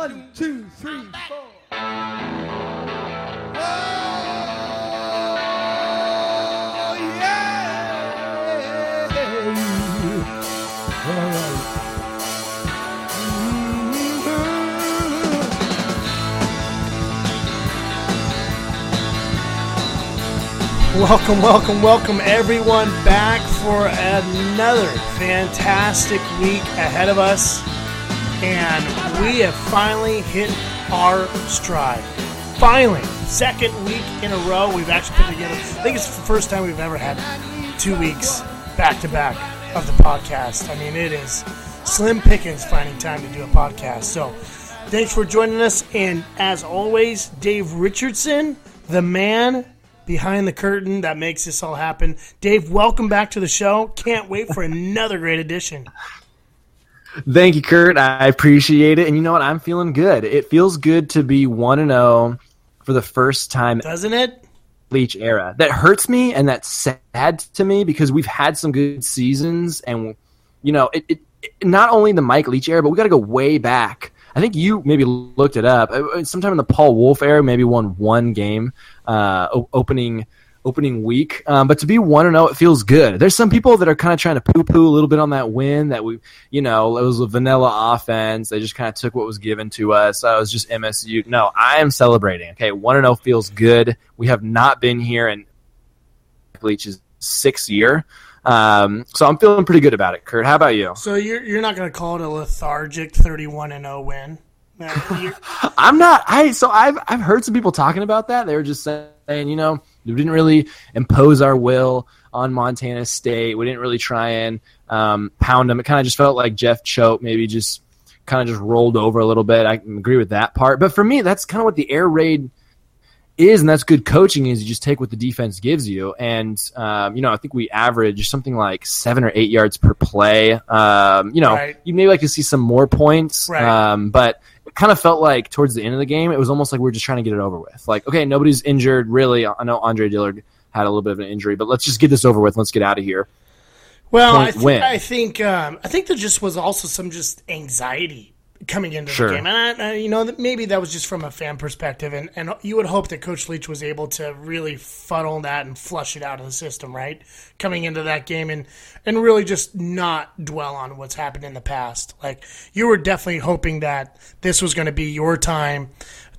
One, two, three, four. Oh, yeah. All right. Welcome, welcome, welcome everyone back for another fantastic week ahead of us. And we have finally hit our stride. Finally, second week in a row, we've actually put together. I think it's the first time we've ever had two weeks back to back of the podcast. I mean, it is slim pickings finding time to do a podcast. So, thanks for joining us. And as always, Dave Richardson, the man behind the curtain that makes this all happen. Dave, welcome back to the show. Can't wait for another great edition. Thank you, Kurt. I appreciate it. And you know what? I'm feeling good. It feels good to be 1 and 0 for the first time Doesn't it? Leach era. That hurts me and that's sad to me because we've had some good seasons and you know, it, it, it not only the Mike Leach era, but we got to go way back. I think you maybe looked it up. Uh, Sometime in the Paul Wulff era, maybe won one game uh, opening opening week. Um, but to be one and zero, it feels good. There's some people that are kind of trying to poo poo a little bit on that win that we, you know, it was a vanilla offense. They just kind of took what was given to us. I was just MSU. No, I am celebrating. Okay, one and zero feels good. We have not been here in Leach's sixth year. Um, so I'm feeling pretty good about it. Kurt, how about you? So you're you're not going to call it a lethargic 31 and 0 win? I'm not. I so I've I've heard some people talking about that. They were just saying, you know, we didn't really impose our will on Montana State. We didn't really try and um, pound them. It kind of just felt like Jeff Choate maybe just kind of just rolled over a little bit. I can agree with that part. But for me, that's kind of what the air raid is, and that's good coaching. Is you just take what the defense gives you, and um, you know I think we average something like seven or eight yards per play. Um, you know, Right. you maybe like to see some more points, Right. um, but it kind of felt like towards the end of the game, it was almost like we are just trying to get it over with. Like, okay, nobody's injured really. I know Andre Dillard had a little bit of an injury, but let's just get this over with. Let's get out of here. well, I, Point th- win. I think um, I think there just was also some just anxiety coming into Sure. the game, and I, I, you know maybe that was just from a fan perspective, and, and you would hope that Coach Leach was able to really funnel that and flush it out of the system, right? Coming into that game and and really just not dwell on what's happened in the past. Like you were definitely hoping that this was going to be your time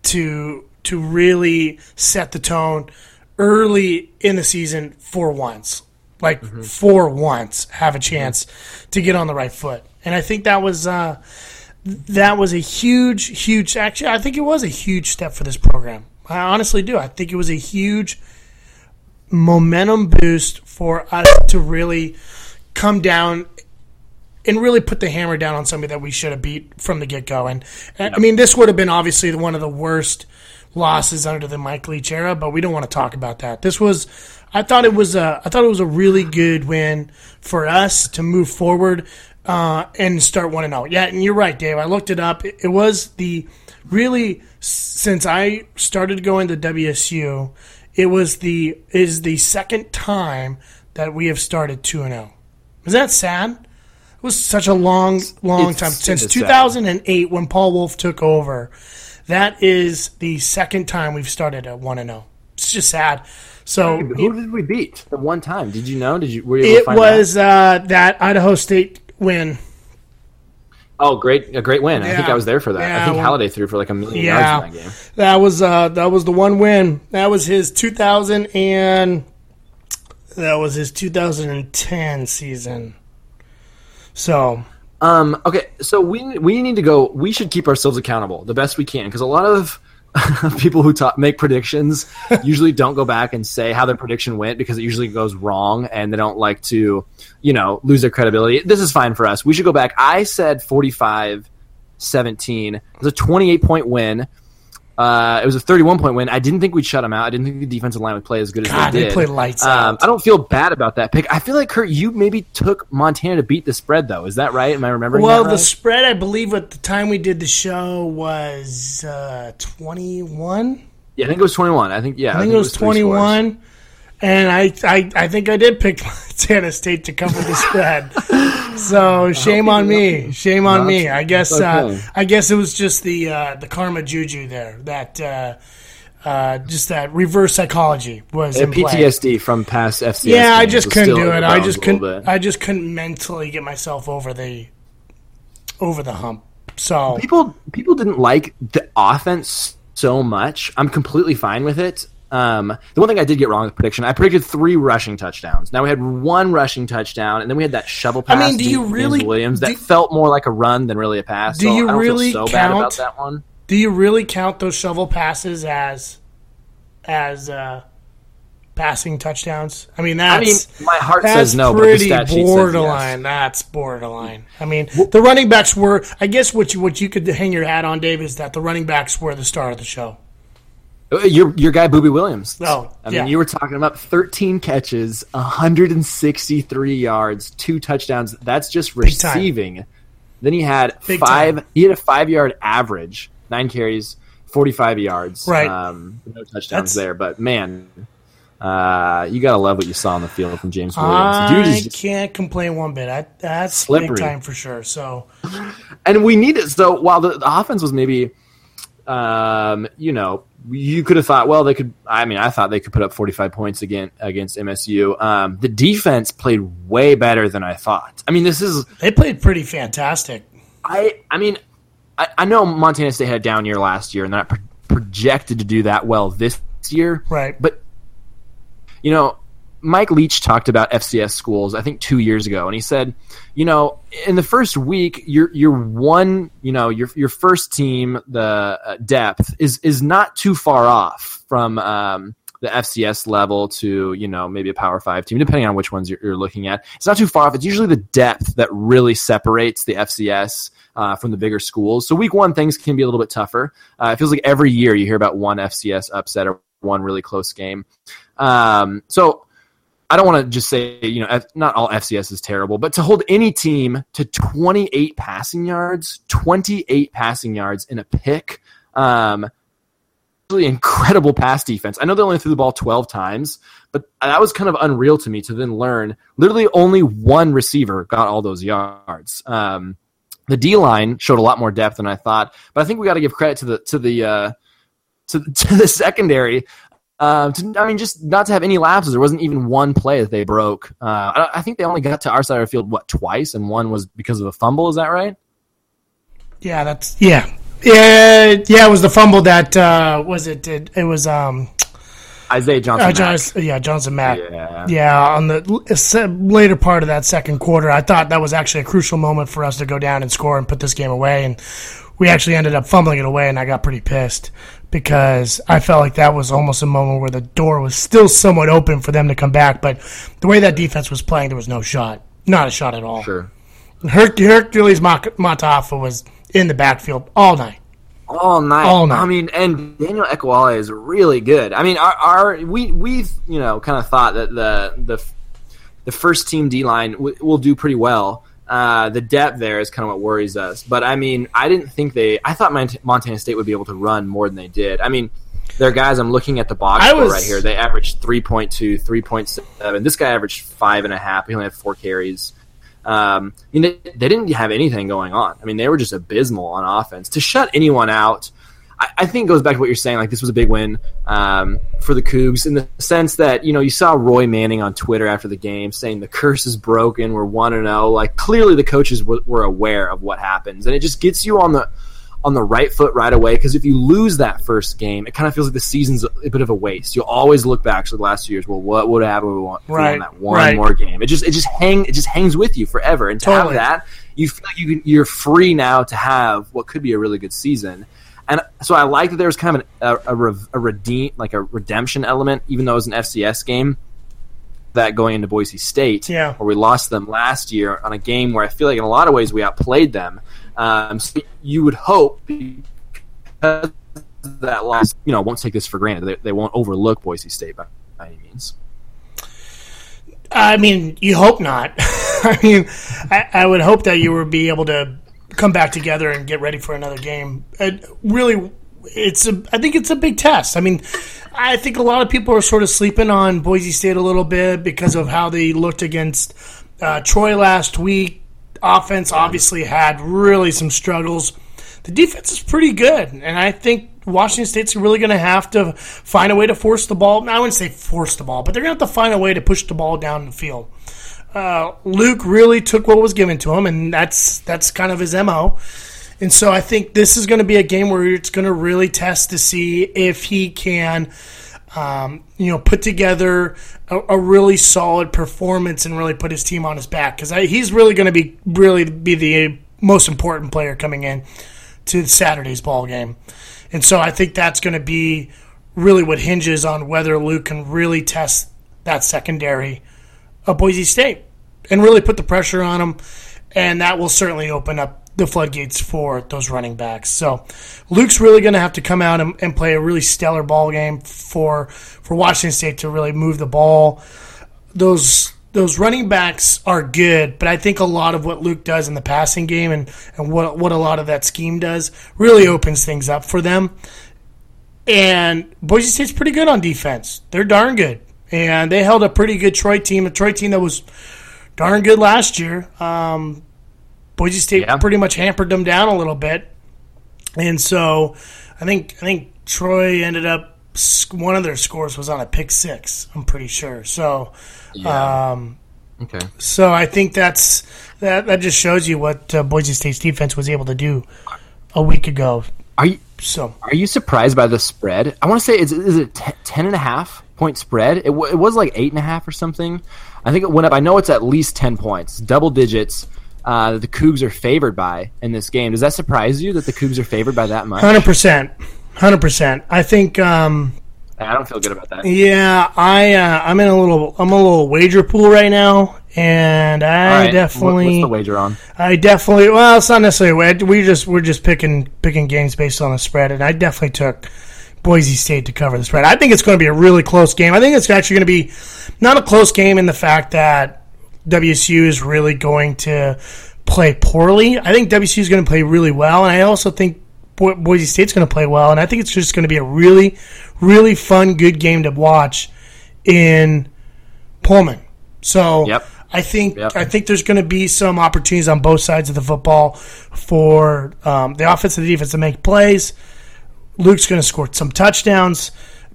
to to really set the tone early in the season for once like for once have a chance to get on the right foot and i think that was uh that was a huge huge actually i think it was a huge step for this program i honestly do i think it was a huge momentum boost for us to really come down and really put the hammer down on somebody that we should have beat from the get go. And, and I mean, this would have been obviously one of the worst losses under the Mike Leach era, but we don't want to talk about that. This was, I thought it was a, I thought it was a really good win for us to move forward uh, and start one and zero. Yeah, and you're right, Dave. I looked it up. It, it was the really since I started going to WSU, it was the is the second time that we have started two and zero. Is that sad? It was such a long, long It's- time since it's sad. 2008 when Paul Wulff took over. That is the second time we've started at one and zero. It's just sad. So Who did we beat the one time? Did you know? Did you? Were you able to it find was uh, that Idaho State win. Oh, great! A great win. I think I was there for that. Yeah, I think well- Halliday threw for like a million Yeah. yards in that game. That was uh, that was the one win. That was his 2000 and that was his 2010 season. So Um, okay, so we we need to go. We should keep ourselves accountable the best we can because a lot of people who talk, make predictions usually don't go back and say how their prediction went because it usually goes wrong and they don't like to, you know, lose their credibility. This is fine for us. We should go back. I said 45 17. It was a 28 point win. Uh, it was a 31 point win. I didn't think we'd shut them out. I didn't think the defensive line would play as good as God, they they did. played lights um, out. I don't feel bad about that pick. I feel like Kurt, you maybe took Montana to beat the spread, though. Is that right? Am I remembering? well, that the spread I believe at the time we did the show was uh, 21. Yeah, I think it was 21. I think yeah. I think it was three scores. 21. And I, I, I think I did pick Montana State to cover the spread. So shame on me. Shame on me. I guess uh, I guess it was just the uh, the karma juju there. That uh, uh, just that reverse psychology was in play. PTSD from past FCS. Yeah, I just couldn't do it. I just couldn't. I just couldn't mentally get myself over the over the hump. So people people didn't like the offense so much. I'm completely fine with it. Um, the one thing I did get wrong with prediction, I predicted three rushing touchdowns. Now we had one rushing touchdown, and then we had that shovel pass. I mean, do you James really- Williams that do- felt more like a run than really a pass? Do so you I don't really feel so bad about count- that one? do you really count those shovel passes as as uh, passing touchdowns? I mean, I mean, that's my heart that's says no, but the pretty stat sheet says borderline. yes. That's borderline. I mean, the running backs were. I guess what you what you could hang your hat on, Dave, is that the running backs were the star of the show. Your your guy Booby Williams. Oh, I mean, you were talking about 13 catches, 163 yards, two touchdowns. That's just receiving. Then he had Big five. time. He had a five yard average, nine carries, 45 yards. Right. Um, no touchdowns That's- there, but man, uh, you gotta love what you saw on the field from James Williams. I can't complain one bit. I, that's Slippery. big time for sure. So and we need it. So while the, the offense was maybe, um, you know, you could have thought, well, they could. I mean, I thought they could put up 45 points again against MSU. Um, the defense played way better than I thought. I mean, this is. they played pretty fantastic. I. I mean, I, I know Montana State had a down year last year, and they're not pro- projected to do that well this year. Right. But you know, Mike Leach talked about FCS schools, I think two years ago, and he said, you know, in the first week, your your one, you know, your your first team, the uh, depth is is not too far off from um, the FCS level to you know maybe a Power Five team, depending on which ones you're, you're looking at. It's not too far off. It's usually the depth that really separates the FCS. Uh, from the bigger schools, so week one things can be a little bit tougher. Uh, it feels like every year you hear about one FCS upset or one really close game. Um, so I don't want to just say, you know, not all FCS is terrible, but to hold any team to 28 passing yards, 28 passing yards in a pick, um, really incredible pass defense. I know they only threw the ball 12 times, but that was kind of unreal to me to then learn. Literally, only one receiver got all those yards. Um, the D line showed a lot more depth than I thought, but I think we got to give credit to the to the uh, to the secondary. Um, to, I mean, just not to have any lapses. There wasn't even one play that they broke. Uh, I, I think they only got to our side of the field what twice, and one was because of a fumble. Is that right? Yeah, that's yeah, yeah, yeah. It was the fumble that uh, was it? It, it was um, Isaiah Johnson. uh. Johnson, yeah, Johnson Mack. Yeah. Yeah, on the later part of that second quarter, I thought that was actually a crucial moment for us to go down and score and put this game away. And we actually ended up fumbling it away, and I got pretty pissed because I felt like that was almost a moment where the door was still somewhat open for them to come back. But the way that defense was playing, there was no shot. Not a shot at all. Sure. Her- Hercules Mak- Mata'afa was in the backfield all night. all night. All night. I mean, and Daniel Ekuale is really good. I mean, our, our we we've you know kind of thought that the the the first team D line w- will do pretty well. Uh, the depth there is kind of what worries us. But I mean, I didn't think they. I thought Mont- Montana State would be able to run more than they did. I mean. They're guys. I'm looking at the box score was- right here. They averaged 3.2, 3.7. This guy averaged five and a half. He only had four carries. Um, I mean, they, they didn't have anything going on. I mean, they were just abysmal on offense. To shut anyone out, I, I think goes back to what you're saying. Like this was a big win um, for the Cougs in the sense that you know you saw Roy Manning on Twitter after the game saying the curse is broken. We're one and zero. Like clearly the coaches w- were aware of what happens, and it just gets you on the on the right foot right away. Because if you lose that first game, it kind of feels like the season's a, bit of a waste. You'll always look back to the last two years. Well, what would have happened if we won, if we won Right, that one right. more game? It just it just hang it just hangs with you forever. And to Totally. have that, you feel like you can, you're free now to have what could be a really good season. And so I like that there was kind of an, a, a, a redeem like a redemption element, even though it was an FCS game. That going into Boise State, Yeah. where we lost them last year on a game where I feel like in a lot of ways we outplayed them. Um, so you would hope because that loss, you know, won't take this for granted. They, they won't overlook Boise State by, by any means. I mean, you hope not. I mean, I, I would hope that you would be able to come back together and get ready for another game. And really, it's a I think it's a big test. I mean, I think a lot of people are sort of sleeping on Boise State a little bit because of how they looked against uh, Troy last week. Offense obviously had really some struggles. The defense is pretty good, and I think Washington State's really going to have to find a way to force the ball. I wouldn't say force the ball, but they're going to have to find a way to push the ball down the field. Uh, Luke really took what was given to him, and that's that's kind of his mo. And so I think this is going to be a game where it's going to really test to see if he can, um, you know, put together a, a, really solid performance and really put his team on his back because he's really going to be really be the most important player coming in to Saturday's ball game. And so I think that's going to be really what hinges on whether Luke can really test that secondary of Boise State and really put the pressure on them. And that will certainly open up the floodgates for those running backs. So Luke's really going to have to come out and, and, play a really stellar ball game for for Washington State to really move the ball. Those those running backs are good, but I think a lot of what Luke does in the passing game and, and what what a lot of that scheme does really opens things up for them. And Boise State's pretty good on defense. They're darn good. And they held a pretty good Troy team, a Troy team that was darn good last year. Um, Boise State yeah. pretty much hampered them down a little bit, and so I think I think Troy ended up one of their scores was on a pick six. I'm pretty sure. So, yeah. um, okay. So I think that's that. That just shows you what uh, Boise State's defense was able to do a week ago. Are you so? Are you surprised by the spread? I want to say is is it t- ten and a half point spread? It, w- it was like eight and a half or something. I think it went up. I know it's at least ten points, double digits uh, the Cougs are favored by in this game. Does that surprise you that the Cougs are favored by that much? Hundred percent, hundred percent. I think. Um, I don't feel good about that. Yeah, I uh, I'm in a little I'm a little wager pool right now, and I right. definitely what's the wager on? I definitely well, it's not necessarily we just we're just picking picking games based on the spread, and I definitely took Boise State to cover the spread. I think it's going to be a really close game. I think it's actually going to be not a close game in the fact that WSU is really going to play poorly. I think WSU is going to play really well, and I also think Bo- Boise State's going to play well. And I think it's just going to be a really, really fun, good game to watch in Pullman. So yep. I think yep. I think there's going to be some opportunities on both sides of the football for um, the offense and the defense to make plays. Luke's going to score some touchdowns.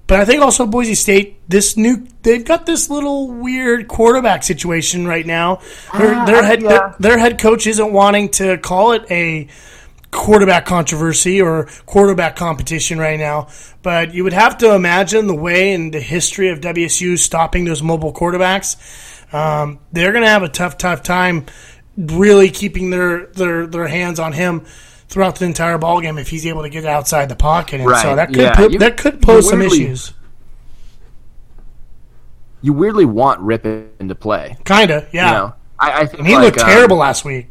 But I think also Boise State, this new they've got this little weird quarterback situation right now. Their, ah, their head yeah. their, their, head coach isn't wanting to call it a quarterback controversy or quarterback competition right now. But you would have to imagine the way and the history of WSU stopping those mobile quarterbacks. Um, they're going to have a tough, tough time really keeping their their their hands on him throughout the entire ball game if he's able to get outside the pocket. And right. so that could yeah. put, you, that could pose weirdly, some issues. You weirdly want Rypien to play. Kinda, yeah. You know, I, I think and he like, looked um, terrible last week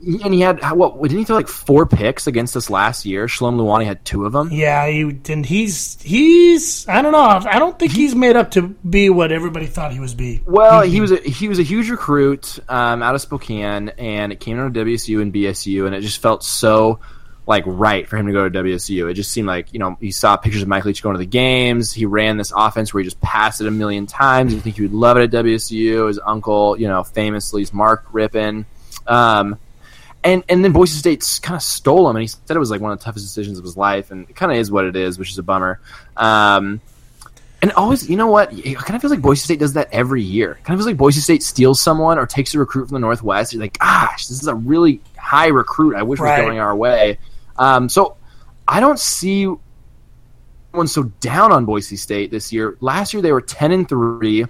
and he had what? Didn't he throw like four picks against us last year? Shalom Luani had two of them. Yeah, he and he's he's I don't know. I don't think he's made up to be what everybody thought he was be. Well, he was a he was a huge recruit um, out of Spokane, and it came out of WSU and BSU, and it just felt so like right for him to go to WSU. It just seemed like you know he saw pictures of Mike Leach going to the games. He ran this offense where he just passed it a million times. You think he would love it at WSU. His uncle, you know, famously is Mark Rypien. Um, and and then Boise State kind of stole him, and he said it was like one of the toughest decisions of his life, and it kind of is what it is, which is a bummer. Um, and always, you know what? It kind of feels like Boise State does that every year. It kind of feels like Boise State steals someone or takes a recruit from the Northwest. You're like, gosh, this is a really high recruit. I wish right. was going our way. Um, so I don't see anyone so down on Boise State this year. Last year they were ten and three.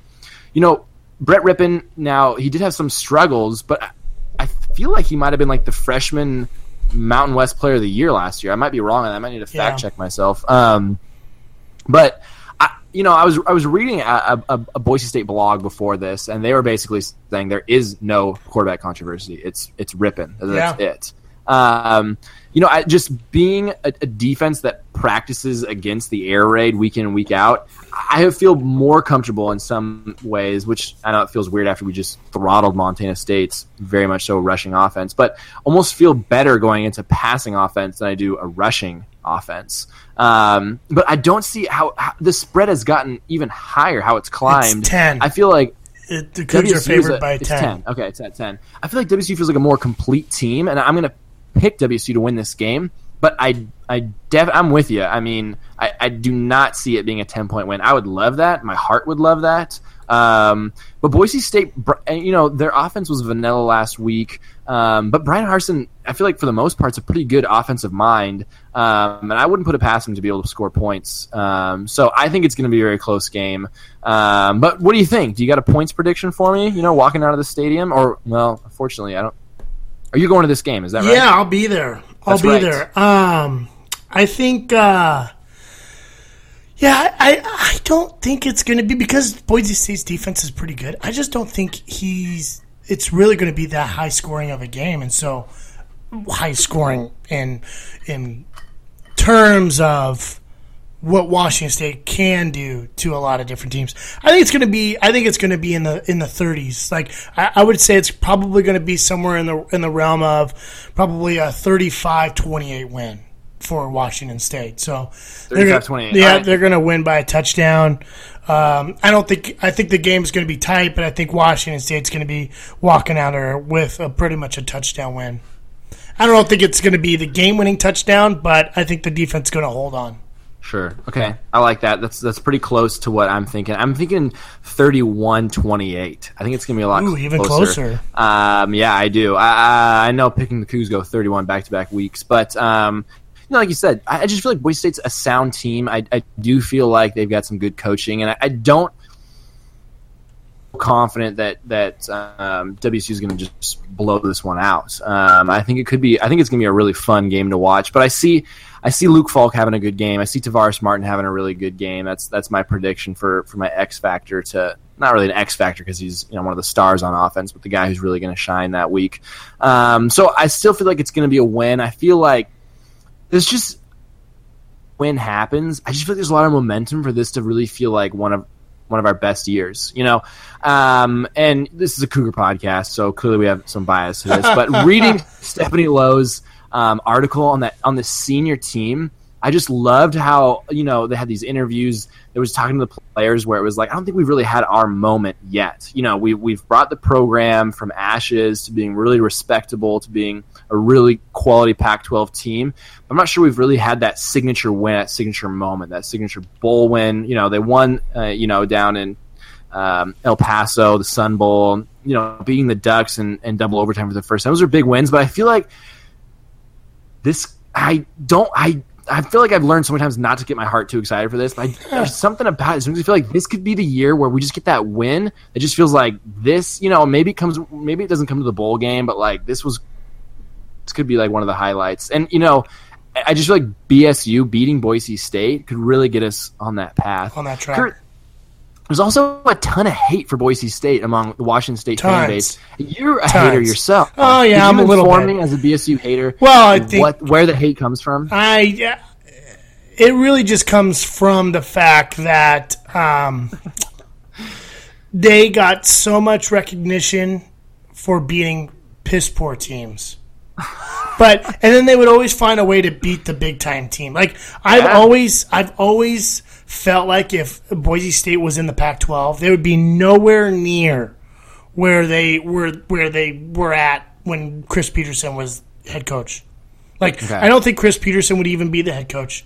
You know, Brett Rypien. Now he did have some struggles, but feel like he might have been like the freshman Mountain West Player of the Year last year. I might be wrong, and I might need to fact yeah. check myself. Um, but I, you know, I was I was reading a, a, a, Boise State blog before this, and they were basically saying there is no quarterback controversy. It's it's Rypien. That's yeah. it. Um, you know, I, just being a, a, defense that practices against the air raid week in and week out, I feel more comfortable in some ways, which I know it feels weird after we just throttled Montana State's very much so rushing offense, but almost feel better going into passing offense than I do a rushing offense. Um, but I don't see how, how the spread has gotten even higher. How it's climbed. 10. I feel like It, the Cougs are favored at- by it's 10. Okay, it's at 10. I feel like WSU feels like a more complete team, and I'm going to pick WSU to win this game. But I, I def- I'm with you. I mean, I, I do not see it being a 10 point win. I would love that. My heart would love that. Um, but Boise State, you know, their offense was vanilla last week. Um, but Bryan Harsin, I feel like for the most part, is a pretty good offensive mind. Um, and I wouldn't put it past him to be able to score points. Um, so I think it's going to be a very close game. Um, but what do you think? Do you got a points prediction for me? You know, walking out of the stadium, or well, unfortunately, I don't. Are you going to this game? Is that right? Yeah, I'll be there. I'll That's be right. there. Um, I think. Uh, yeah, I I don't think it's going to be because Boise State's defense is pretty good. I just don't think he's. It's really going to be that high scoring of a game, and so high scoring in in terms of what Washington State can do to a lot of different teams. I think it's going to be. I think it's going to be in the in the 30s. Like I, I would say, it's probably going to be somewhere in the in the realm of probably a 35-28 win for Washington State. So they're gonna- 35-28. Yeah, right. they're going to win by a touchdown. Um, I don't think. I think the game's going to be tight, but I think Washington State's going to be walking out there with a pretty much a touchdown win. I don't think it's going to be the game-winning touchdown, but I think the defense is going to hold on. Sure. Okay. I like that. That's that's pretty close to what I'm thinking. I'm thinking 31-28. I think it's gonna be a lot Ooh, even closer. closer. Um, yeah, I do. I, I I know picking the Cougs go 31 back to back weeks, but um, you know, like you said, I, I just feel like Boise State's a sound team. I, I do feel like they've got some good coaching, and I, I don't confident that that um, WSU is going to just blow this one out. Um, I think it could be. I think it's going to be a really fun game to watch. But I see, I see Luke Falk having a good game. I see Tavares Martin having a really good game. That's that's my prediction for for my X factor to not really an X factor because he's you know one of the stars on offense, but the guy who's really going to shine that week. Um, so I still feel like it's going to be a win. I feel like there's just win happens. I just feel like there's a lot of momentum for this to really feel like one of one of our best years, you know. Um, and this is a Cougar podcast, so clearly we have some bias to this. But reading Stefanie Loh's um, article on that on the senior team, I just loved how you know they had these interviews. They was talking to the players where it was like, I don't think we've really had our moment yet. You know, we we've brought the program from ashes to being really respectable to being a really quality Pac-12 team. I'm not sure we've really had that signature win, that signature moment, that signature bowl win. You know, they won, uh, you know, down in um, El Paso, the Sun Bowl, you know, beating the Ducks and, and double overtime for the first time. Those are big wins, but I feel like this, I don't, I, I feel like I've learned so many times not to get my heart too excited for this. But I, there's something about it. Sometimes I feel like this could be the year where we just get that win. It just feels like this, you know, maybe it comes, maybe it doesn't come to the bowl game, but like this was, this could be like one of the highlights. And you know, I I just feel like BSU beating Boise State could really get us on that path. on that track. Kurt, there's also a ton of hate for Boise State among the Washington State fan base. You're a Tons. hater yourself. Oh, yeah, Could I'm a little inform bit. me as a BSU hater. Well, I think- what where the hate comes from. I yeah, it really just comes from the fact that um, they got so much recognition for beating piss poor teams. But and then they would always find a way to beat the big time team. Like I've Yeah. always I've always felt like if Boise State was in the Pac-12, they would be nowhere near where they were where they were at when Chris Petersen was head coach. Like Okay. I don't think Chris Petersen would even be the head coach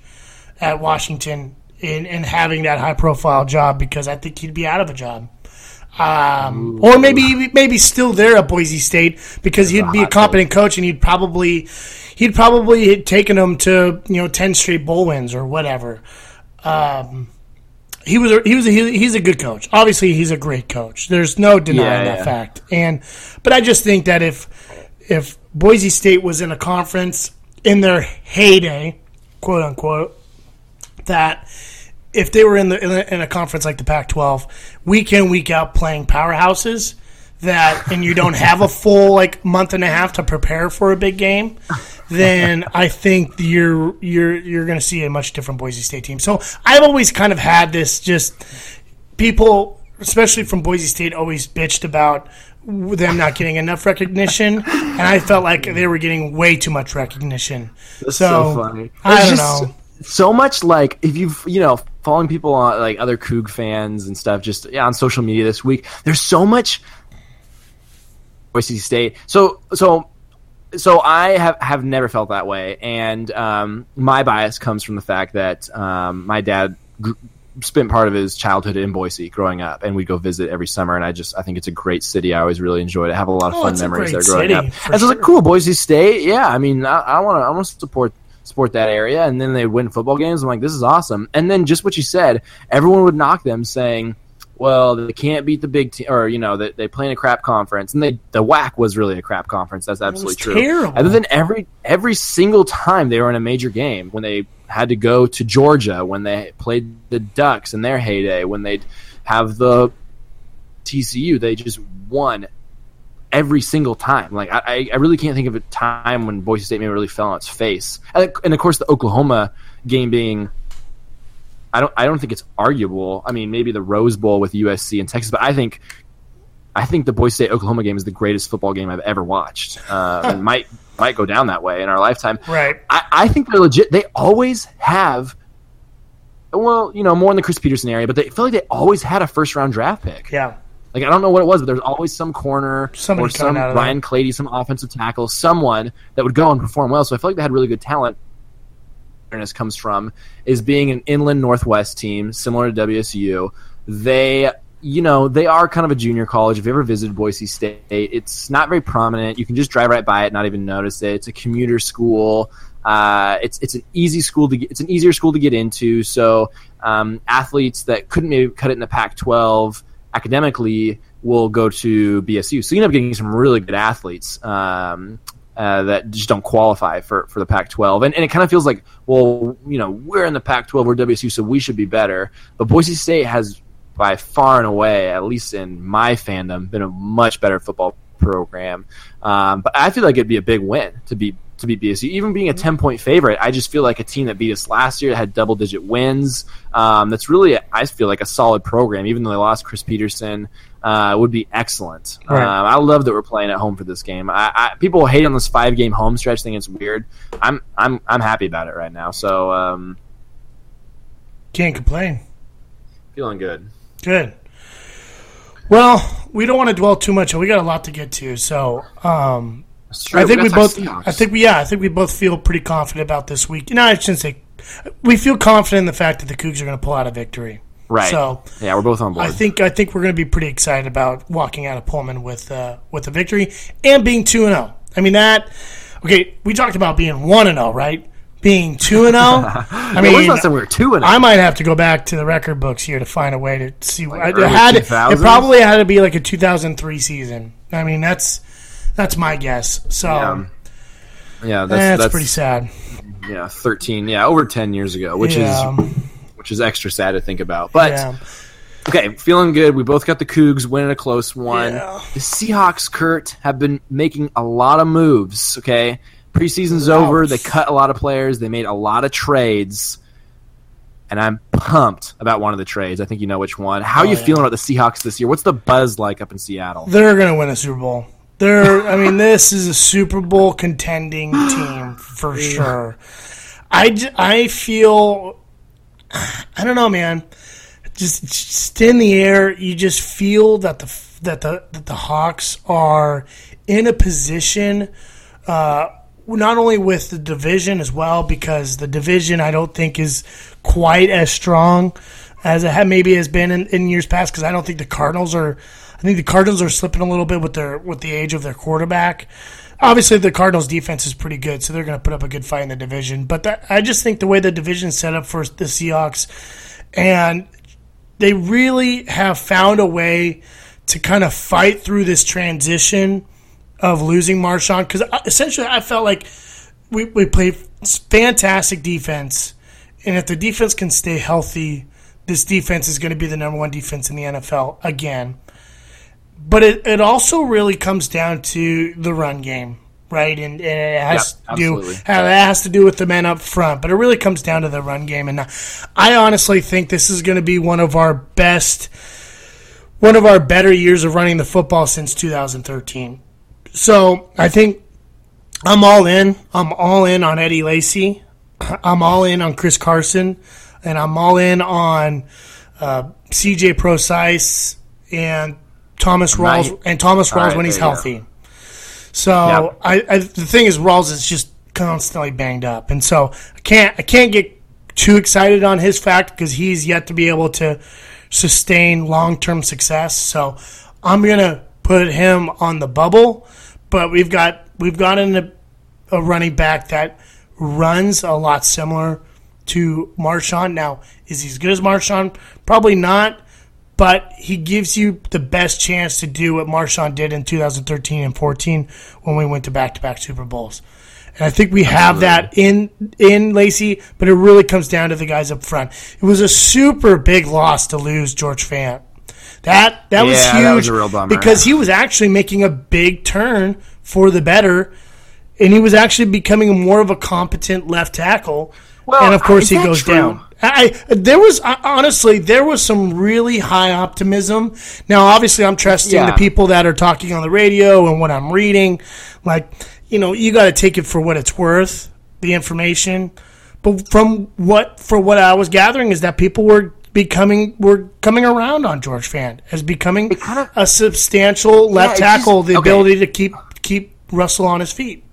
at Washington in, in having that high profile job because I think he'd be out of a job. Um, or maybe maybe still there at Boise State because he'd be a competent coach and he'd probably he'd probably had taken them to you know ten straight bowl wins or whatever. Um, he was a, he was a, he, he's a good coach. Obviously, he's a great coach. There's no denying Yeah, that yeah. fact. And but I just think that if if Boise State was in a conference in their heyday, quote unquote, that if they were in the in a, in a conference like the Pac-12, week in week out playing powerhouses, that and you don't have a full like month and a half to prepare for a big game, then I think you're you're you're going to see a much different Boise State team. So I've always kind of had this just people, especially from Boise State, always bitched about them not getting enough recognition, and I felt like they were getting way too much recognition. That's so, so, funny. I It's don't know. So much like if you've you know following people on like other Coug fans and stuff just yeah on social media this week. There's so much Boise State. So so so I have have never felt that way, and um, my bias comes from the fact that um, my dad. Gr- spent part of his childhood in Boise growing up and we'd go visit every summer and I just I think it's a great city. I always really enjoyed it. I have a lot of Oh, fun memories there growing city, up. And so it's like cool Boise State. Yeah, I mean I, I want to I want to support support that area and then they win football games. I'm like this is awesome. And then just what you said, everyone would knock them saying well, they can't beat the big team, or you know, they, they play in a crap conference, and they the WAC was really a crap conference. That's absolutely true. terrible. Other than every every single time they were in a major game, when they had to go to Georgia, when they played the Ducks in their heyday, when they'd have the TCU, they just won every single time. Like I, I really can't think of a time when Boise State maybe really fell on its face. And, and of course, the Oklahoma game being. I don't. I don't think it's arguable. I mean, maybe the Rose Bowl with USC and Texas, but I think, I think the Boise State Oklahoma game is the greatest football game I've ever watched. Uh, and might might go down that way in our lifetime. Right. I, I think they're legit. They always have. Well, you know, more in the Chris Petersen area, but they feel like they always had a first round draft pick. Yeah. Like I don't know what it was, but there's always some corner Somebody or some Ryan Clady, some offensive tackle, someone that would go and perform well. So I feel like they had really good talent. Awareness comes from is being an inland Northwest team similar to WSU. They, you know, they are kind of a junior college. If you ever visited Boise State, it's not very prominent. You can just drive right by it, not even notice it. It's a commuter school. Uh, it's it's an easy school to get, it's an easier school to get into. So um, athletes that couldn't maybe cut it in the Pac-12 academically will go to BSU. So you end up getting some really good athletes um, uh, that just don't qualify for, for the Pac-12. And, and it kind of feels like, well, you know, we're in the Pac-12, we're WSU, so we should be better. But Boise State has by far and away, at least in my fandom, been a much better football program. Um, but I feel like it'd be a big win to be to beat BSU, even being a ten point favorite. I just feel like a team that beat us last year that had double digit wins. Um, that's really I feel like a solid program, even though they lost Chris Petersen. Uh, would be excellent. Right. Um, I love that we're playing at home for this game. I, I, people hate on this five game home stretch thing. It's weird. I'm I'm I'm happy about it right now. So um, Can't complain. feeling good. Good. Well, we don't want to dwell too much. on We got a lot to get to, so um, I think we both. I think we. Yeah, I think we both feel pretty confident about this week. No, I shouldn't say. We feel confident in the fact that the Cougs are going to pull out a victory. Right. So yeah, we're both on board. I think I think we're going to be pretty excited about walking out of Pullman with uh, with a victory and being two and zero. I mean that. Okay, we talked about being one and zero, right? Being two and zero. I I mean, when's mean, the last time we were two and I might have to go back to the record books here to find a way to see. I, it had it probably had to be like a 2003 season. I mean, that's that's my guess. So Yeah. yeah, eh, that's, that's, that's pretty sad. Yeah, thirteen. Yeah, over ten years ago, which yeah, is which is extra sad to think about. But yeah. okay, feeling good. We both got the Cougs winning a close one. Yeah. The Seahawks, Kurt, have been making a lot of moves. Okay, preseason's Ouch. over. They cut a lot of players. They made a lot of trades. And I'm pumped about one of the trades. I think you know which one. How are you Oh, yeah. feeling about the Seahawks this year? What's the buzz like up in Seattle? They're going to win a Super Bowl. They're, I mean, this is a Super Bowl contending team for sure. I, I feel, I don't know, man. Just, just in the air, you just feel that the that the that the Hawks are in a position, uh, not only with the division as well, because the division I don't think is quite as strong as it had maybe has been in, in years past. Because I don't think the Cardinals are. I think the Cardinals are slipping a little bit with their with the age of their quarterback. Obviously, the Cardinals' defense is pretty good, so they're going to put up a good fight in the division. But that, I just think the way the division set up for the Seahawks, and they really have found a way to kind of fight through this transition of losing Marshawn. Because uh, essentially, I felt like we, we played fantastic defense, and if the defense can stay healthy, this defense is going to be the number one defense in the NFL again. But it, it also really comes down to the run game, right? And, and it has Yep, to do it has to do with the men up front, but it really comes down to the run game. And I honestly think this is going to be one of our best one of our better years of running the football since 2013. So I think I'm all in. I'm all in on Eddie Lacy. I'm all in on Chris Carson, and I'm all in on uh, CJ Procise and Thomas Rawls and Thomas Rawls right, when he's you go. healthy. So Yep. I, I the thing is Rawls is just constantly banged up, and so I can't I can't get too excited on his fact because he's yet to be able to sustain long term success. So I'm gonna put him on the bubble, but we've got we've got in a, a running back that runs a lot similar to Marshawn. Now, is he as good as Marshawn? Probably not, but he gives you the best chance to do what Marshawn did in 2013 and 14 when we went to back to back Super Bowls. And I think we have that in in Lacy, but it really comes down to the guys up front. It was a super big loss to lose George Fant. That that was huge that was a real bummer. because he was actually making a big turn for the better, and he was actually becoming more of a competent left tackle. Well, and of course, he goes true? down. I, there was honestly there was some really high optimism. Now, obviously, I'm trusting Yeah. the people that are talking on the radio and what I'm reading. Like, you know, you got to take it for what it's worth, the information. But from what for what I was gathering is that people were becoming were coming around on George Fant as becoming kind of- a substantial left just- tackle, the okay. ability to keep keep Russell on his feet.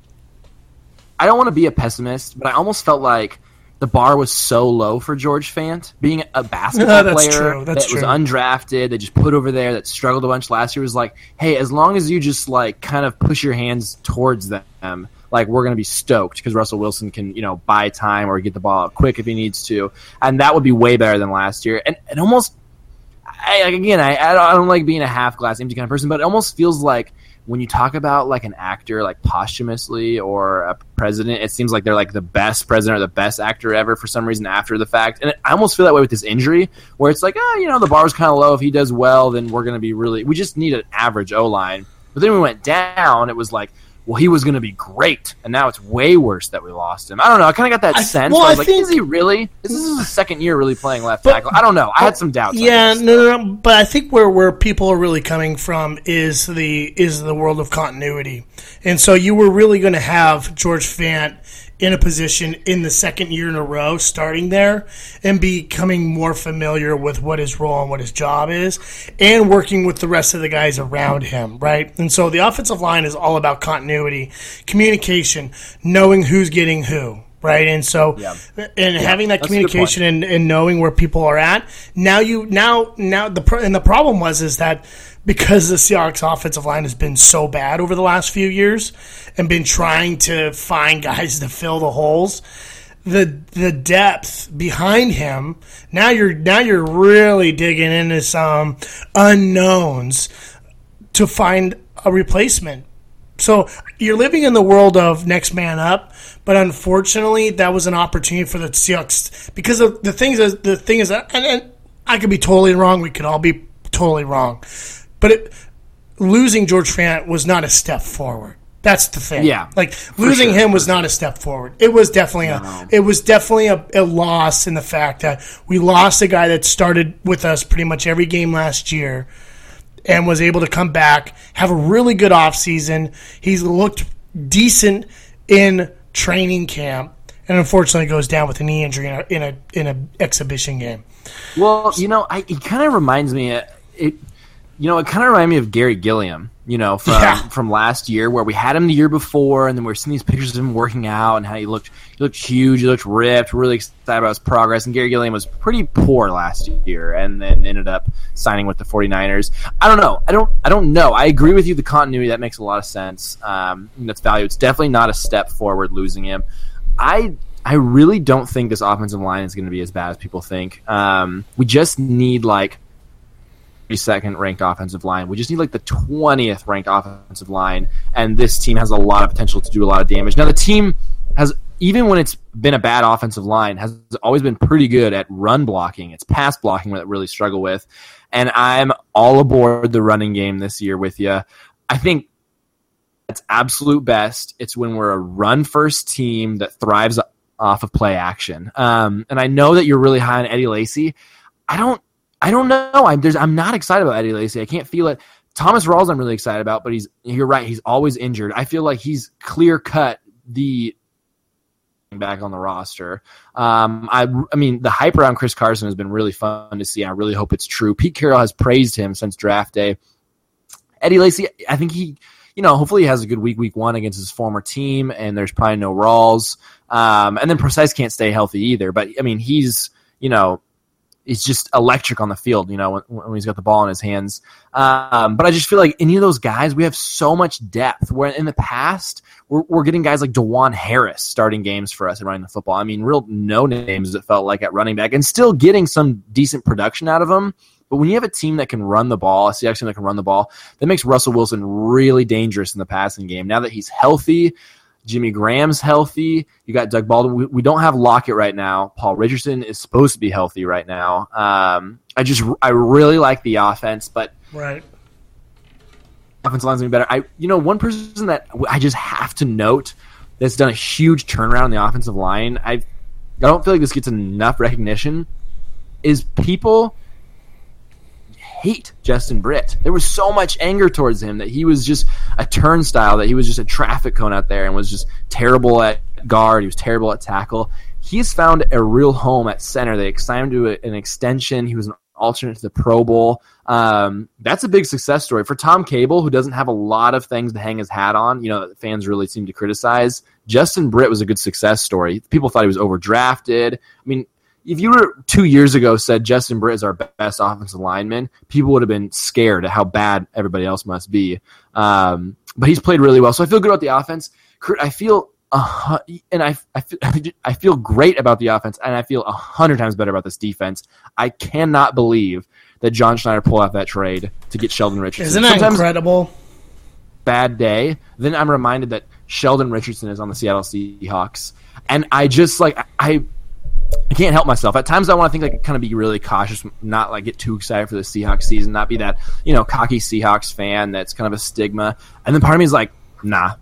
I don't want to be a pessimist, but I almost felt like the bar was so low for George Fant being a basketball that's player true. That was undrafted. They just put over there that struggled a bunch last year. Was like, hey, as long as you just like kind of push your hands towards them, like we're gonna be stoked because Russell Wilson can you know buy time or get the ball out quick if he needs to, and that would be way better than last year. And and almost, I, again, I I don't, I don't like being a half glass empty kind of person, but it almost feels like when you talk about like an actor like posthumously or a president it seems like they're like the best president or the best actor ever for some reason after the fact. And i almost feel that way with this injury where it's like ah you know the bar's kind of low. If he does well then we're going to be really we just need an average o-line. But then we went down it was like well he was going to be great and now it's way worse that we lost him. I don't know i kind of got that I- sense. well, i was I like think- is he really? Is this is his second year really playing left But- tackle. I don't know. I had some doubts Yeah, no, no, no. But I think where where people are really coming from is the is the world of continuity, and so you were really going to have George Fant in a position in the second year in a row, starting there and becoming more familiar with what his role and what his job is, and working with the rest of the guys around him, right? And so the offensive line is all about continuity, communication, knowing who's getting who. Right, and so, Yeah. and having that that's a good point. communication and, and knowing where people are at. Now you now now the pro- and the problem was is that because the Seahawks offensive line has been so bad over the last few years and been trying to find guys to fill the holes. The the depth behind him now you're now you're really digging into some unknowns to find a replacement. So you're living in the world of next man up, but unfortunately, that was an opportunity for the Seahawks because of the things. The thing is, and, and I could be totally wrong. We could all be totally wrong, but it, losing George Fant was not a step forward. That's the thing. Yeah, like losing sure. him was not a step forward. It was definitely a. It was definitely a, a loss in the fact that we lost a guy that started with us pretty much every game last year and was able to come back, have a really good offseason. He's looked decent in training camp, and unfortunately goes down with a knee injury in a in a in a exhibition game. Well, you know, I, it kind of reminds me. It, you know, it kind of reminded me of Garry Gilliam. You know, from Yeah. from last year, where we had him the year before, and then we are seeing these pictures of him working out and how he looked. He looked huge. He looked ripped. Really excited about his progress. And Garry Gilliam was pretty poor last year, and then ended up signing with the 49ers. I don't know. I don't. I don't know. I agree with you. The continuity that makes a lot of sense. Um, that's value. It's definitely not a step forward losing him. I I really don't think this offensive line is going to be as bad as people think. Um, we just need like second ranked offensive line. We just need like the twentieth ranked offensive line, and this team has a lot of potential to do a lot of damage. Now the team has even when it's been a bad offensive line has always been pretty good at run blocking. It's pass blocking that really struggle with, and I'm all aboard the running game this year with you. I think it's absolute best. It's when we're a run first team that thrives off of play action. Um, and I know that you're really high on Eddie Lacy. I don't. I don't know. I'm there's I'm not excited about Eddie Lacy. I can't feel it. Thomas Rawls, I'm really excited about, but he's you're right. He's always injured. I feel like he's clear cut the back on the roster. Um, I, I mean, the hype around Chris Carson has been really fun to see. I really hope it's true. Pete Carroll has praised him since draft day. Eddie Lacy, I think he, you know, hopefully he has a good week, week one against his former team, and there's probably no Rawls. Um, and then Procise can't stay healthy either. But I mean, he's, you know, he's just electric on the field, you know, when, when he's got the ball in his hands. Um, but I just feel like any of those guys, we have so much depth. Where in the past, we're, we're getting guys like DuJuan Harris starting games for us and running the football. I mean, real no names, it felt like, at running back, and still getting some decent production out of them. But when you have a team that can run the ball, a Seahawks team that can run the ball, that makes Russell Wilson really dangerous in the passing game. Now that he's healthy, Jimmy Graham's healthy. You got Doug Baldwin. We, we, don't have Lockett right now. Paul Richardson is supposed to be healthy right now. Um, I just I really like the offense, but right. Offensive line's gonna be better. I you know one person that I just have to note that's done a huge turnaround in the offensive line. I I don't feel like this gets enough recognition. Is people hate Justin Britt. There was so much anger towards him that he was just a turnstile, that he was just a traffic cone out there and was just terrible at guard. He was terrible at tackle. He's found a real home at center. They signed him to an extension. He was an alternate to the Pro Bowl. Um, that's a big success story for Tom Cable, who doesn't have a lot of things to hang his hat on. You know, fans really seem to criticize. Justin Britt was a good success story. People thought he was overdrafted. I mean, if you were two years ago said Justin Britt is our best offensive lineman, people would have been scared at how bad everybody else must be. Um, but he's played really well, so I feel good about the offense. Kurt, I feel uh, and I, I, feel, I feel great about the offense, and I feel a hundred times better about this defense. I cannot believe that John Schneider pulled off that trade to get Sheldon Richardson. Isn't that Sometimes incredible? Bad day. Then I'm reminded that Sheldon Richardson is on the Seattle Seahawks, and I just like I I can't help myself. At times, I want to think like kind of be really cautious, not like get too excited for the Seahawks season, not be that you know cocky Seahawks fan that's kind of a stigma. And then part of me is like, nah.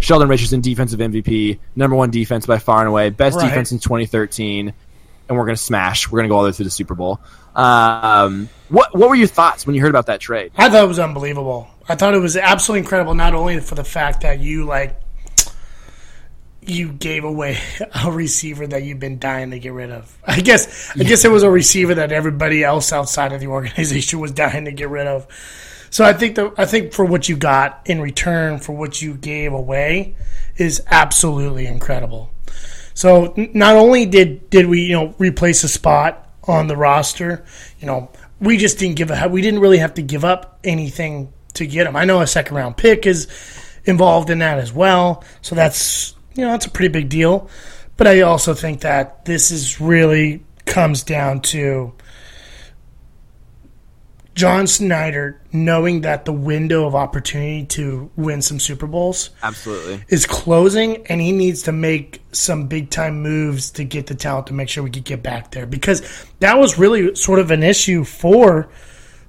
Sheldon Richardson, defensive MVP, number one defense by far and away, best right. defense in 2013, and we're gonna smash. We're gonna go all the way through the Super Bowl. Um, what what were your thoughts when you heard about that trade? I thought it was unbelievable. I thought it was absolutely incredible. Not only for the fact that you like you gave away a receiver that you've been dying to get rid of. I guess I guess it was a receiver that everybody else outside of the organization was dying to get rid of. So I think the I think for what you got in return for what you gave away is absolutely incredible. So not only did did we you know replace a spot on the roster, you know we just didn't give a we didn't really have to give up anything to get him. I know a second round pick is involved in that as well, so that's you know, that's a pretty big deal. But I also think that this is really comes down to John Schneider knowing that the window of opportunity to win some Super Bowls absolutely is closing, and he needs to make some big time moves to get the talent to make sure we could get back there because that was really sort of an issue for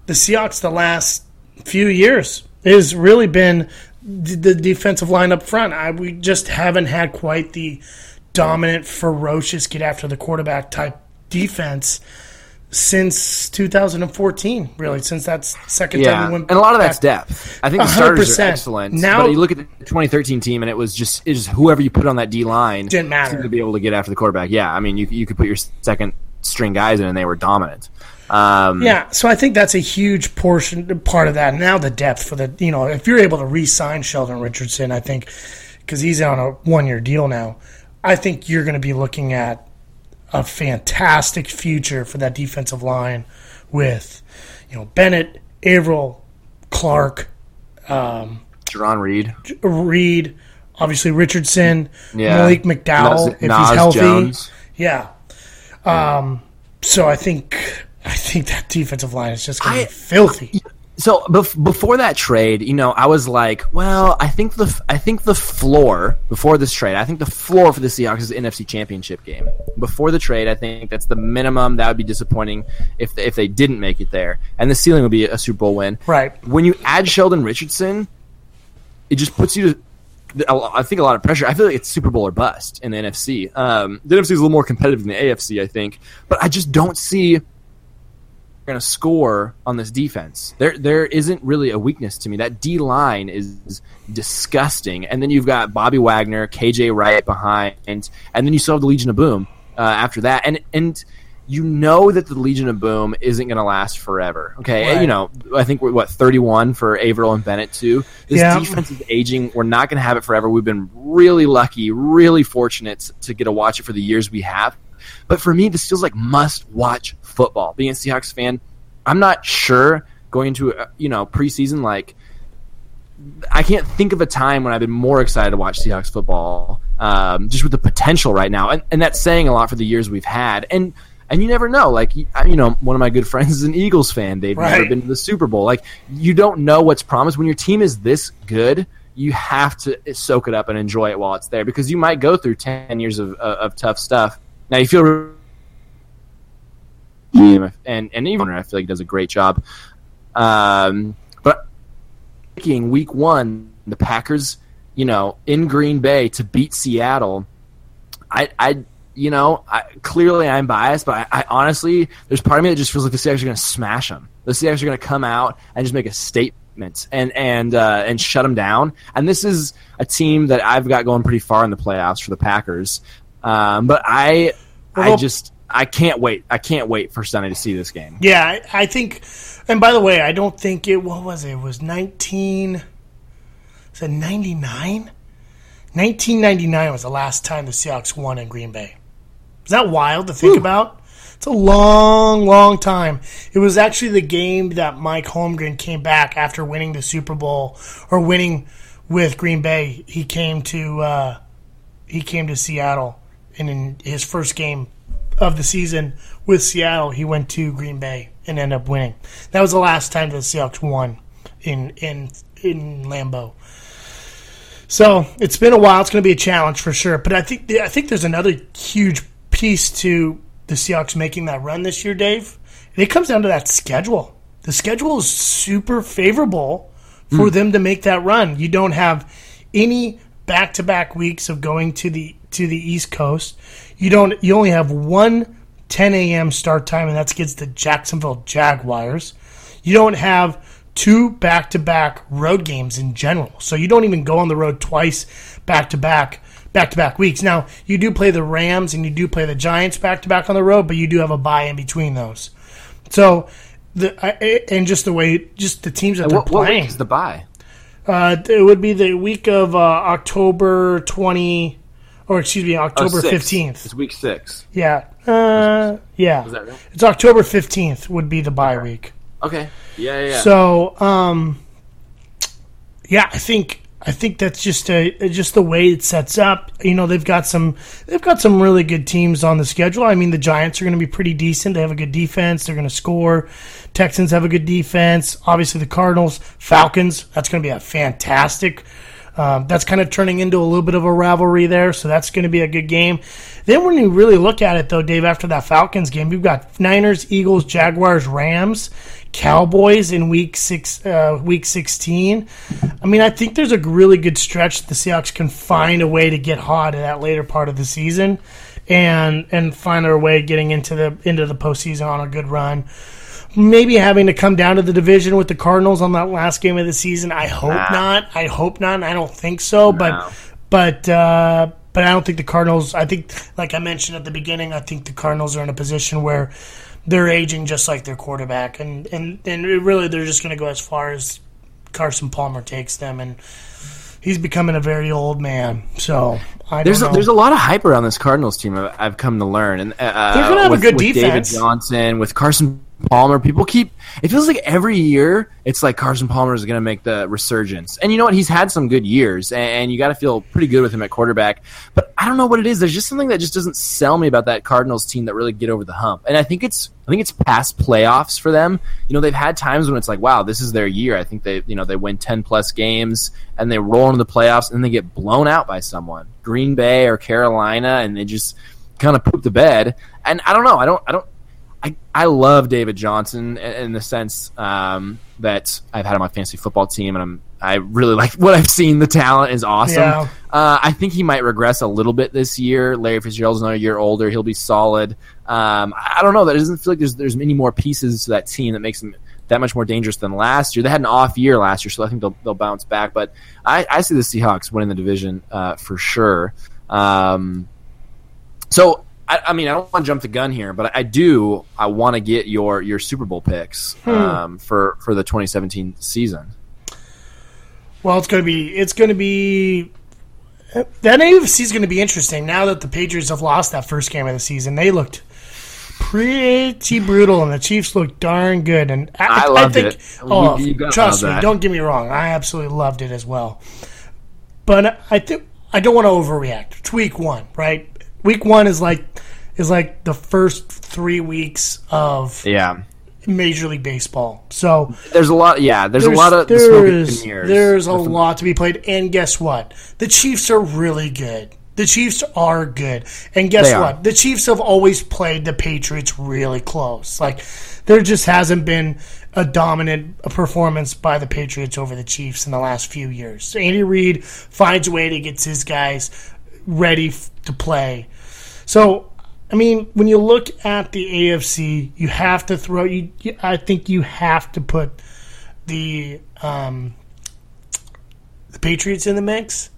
the Seahawks the last few years. It has really been the defensive line up front. I, we just haven't had quite the dominant, ferocious, get after the quarterback type defense since 2014. Really, since that second yeah. time we went. And a lot of that's depth. I think the starters are excellent. Now, but you look at the 2013 team, and it was just it just whoever you put on that D line didn't matter to be able to get after the quarterback. Yeah, I mean, you you could put your second string guys in, and they were dominant. Um, yeah, so I think that's a huge portion part of that. Now the depth for the you know if you're able to re-sign Sheldon Richardson, I think because he's on a one-year deal now, I think you're going to be looking at a fantastic future for that defensive line with you know Bennett, Avril, Clark, um, Jarran Reed, Reed, obviously Richardson, yeah. Malik McDowell Nas, if he's healthy, Jones. yeah. Um, so I think I think that defensive line is just going to be filthy. So bef- before that trade, you know, I was like, well, I think the I think the floor before this trade, I think the floor for the Seahawks is the NFC Championship game. Before the trade, I think that's the minimum. That would be disappointing if they, if they didn't make it there, and the ceiling would be a Super Bowl win. Right. When you add Sheldon Richardson, it just puts you to I think a lot of pressure. I feel like it's Super Bowl or bust in the NFC. Um, the NFC is a little more competitive than the AFC, I think, but I just don't see going to score on this defense. There there isn't really a weakness to me. That D line is disgusting, and then you've got Bobby Wagner, KJ Wright behind, and then you still have the Legion of Boom uh, after that, and and you know that the Legion of Boom isn't going to last forever. Okay, Right. you know I think we're what thirty one for Avril and Bennett too. This Yeah. defense is aging. We're not going to have it forever. We've been really lucky, really fortunate to get to watch it for the years we have. But for me, this feels like must watch football. Being a Seahawks fan, I'm not sure going into uh, you know preseason like I can't think of a time when I've been more excited to watch Seahawks football, um, just with the potential right now, and, and that's saying a lot for the years we've had. And and you never know. Like you know, one of my good friends is an Eagles fan. They've never been to the Super Bowl. Like you don't know what's promised when your team is this good. You have to soak it up and enjoy it while it's there because you might go through ten years of, of, of tough stuff. Now you feel and and even I feel like he does a great job. Um, but thinking week one, the Packers, you know, in Green Bay to beat Seattle, I, I, you know, I, clearly I'm biased, but I, I honestly, there's part of me that just feels like the Seahawks are going to smash them. The Seahawks are going to come out and just make a statement and and uh, and shut them down. And this is a team that I've got going pretty far in the playoffs for the Packers. Um, but I, I just. I can't wait. I can't wait for Sunday to see this game. Yeah, I, I think. And by the way, I don't think it. What was it? It was nineteen. Is it ninety nine? Nineteen ninety nine was the last time the Seahawks won in Green Bay. Is that wild to think about? It's a long, long time. It was actually the game that Mike Holmgren came back after winning the Super Bowl or winning with Green Bay. He came to uh, he came to Seattle, and in his first game of the season with Seattle, he went to Green Bay and ended up winning. That was the last time the Seahawks won in in in Lambeau. So it's been a while. It's going to be a challenge for sure. But I think I think there's another huge piece to the Seahawks making that run this year, Dave. And it comes down to that schedule. The schedule is super favorable for hmm. them to make that run. You don't have any back-to-back weeks of going to the to the East Coast. You don't. You only have one 10 a.m. start time, and that's against the Jacksonville Jaguars. You don't have two back to back road games in general. So you don't even go on the road twice back to back back to back weeks. Now, you do play the Rams and you do play the Giants back to back on the road, but you do have a bye in between those. So the and just the way just the teams that they're What, what playing. is the bye? Uh, it would be the week of uh, October 20 or excuse me, October Oh, six. 15th. It's week six. Yeah. Uh, yeah. Is that right? It's October 15th would be the bye week. Okay. Yeah, yeah. yeah. So, um, yeah, I think I think that's just a just the way it sets up. You know, they've got some they've got some really good teams on the schedule. I mean, the Giants are going to be pretty decent. They have a good defense. They're going to score. Texans have a good defense. Obviously, the Cardinals, Falcons. That's going to be a fantastic. Um, that's kind of turning into a little bit of a rivalry there, so that's going to be a good game. Then, when you really look at it, though, Dave, after that Falcons game, you've got Niners, Eagles, Jaguars, Rams, Cowboys in week six, uh, week sixteen. I mean, I think there's a really good stretch the Seahawks can find a way to get hot in that later part of the season, and and find their way getting into the into the postseason on a good run. Maybe having to come down to the division with the Cardinals on that last game of the season. I hope Nah. not. I hope not. I don't think so. No. But but uh, but I don't think the Cardinals. I think, like I mentioned at the beginning, I think the Cardinals are in a position where they're aging just like their quarterback, and and and really they're just going to go as far as Carson Palmer takes them, and he's becoming a very old man. So I There's a, there's a lot of hype around this Cardinals team. I've, I've come to learn, and uh, They're gonna have a with, good with defense. David Johnson, with Carson Palmer. People keep. It feels like every year it's like Carson Palmer is going to make the resurgence, and you know what? He's had some good years, and, you got to feel pretty good with him at quarterback. But I don't know what it is. There's just something that just doesn't sell me about that Cardinals team that really get over the hump. And I think it's I think it's past playoffs for them. You know, they've had times when it's like, wow, this is their year. I think they you know they win ten plus games and they roll into the playoffs and they get blown out by someone, Green Bay or Carolina, and they just kind of poop the bed. And I don't know. I don't. I don't. I, I love David Johnson in, the sense um, that I've had on my fantasy football team, and I'm I really like what I've seen. The talent is awesome. Yeah. Uh, I think he might regress a little bit this year. Larry Fitzgerald's another year older. He'll be solid. Um, I don't know. That doesn't feel like there's there's many more pieces to that team that makes them that much more dangerous than last year. They had an off year last year, so I think they'll they'll bounce back. But I, I see the Seahawks winning the division uh, for sure. Um, so I, I, mean, I don't want to jump the gun here, but I do. I want to get your your Super Bowl picks Hmm. um, for for the 2017 season. Well, it's going to be it's going to be that AFC is going to be interesting now that the Patriots have lost that first game of the season. They looked pretty brutal, and the Chiefs looked darn good. And I, I loved think, it. oh, You- you trust me, that. don't get me wrong, I absolutely loved it as well. But I think I don't want to overreact. It's week one, right? Week one is like is like the first three weeks of Yeah, Major League Baseball. So there's a lot. Yeah, there's, a lot of the smoke and there's, there's a lot to be played. And guess what? The Chiefs are really good. The Chiefs are good. And guess They are. what? The Chiefs have always played the Patriots really close. Like there just hasn't been a dominant performance by the Patriots over the Chiefs in the last few years. So Andy Reid finds a way to get his guys ready to play. So, I mean, when you look at the AFC, you have to throw. You, you- I think you have to put the um, the Patriots in the mix.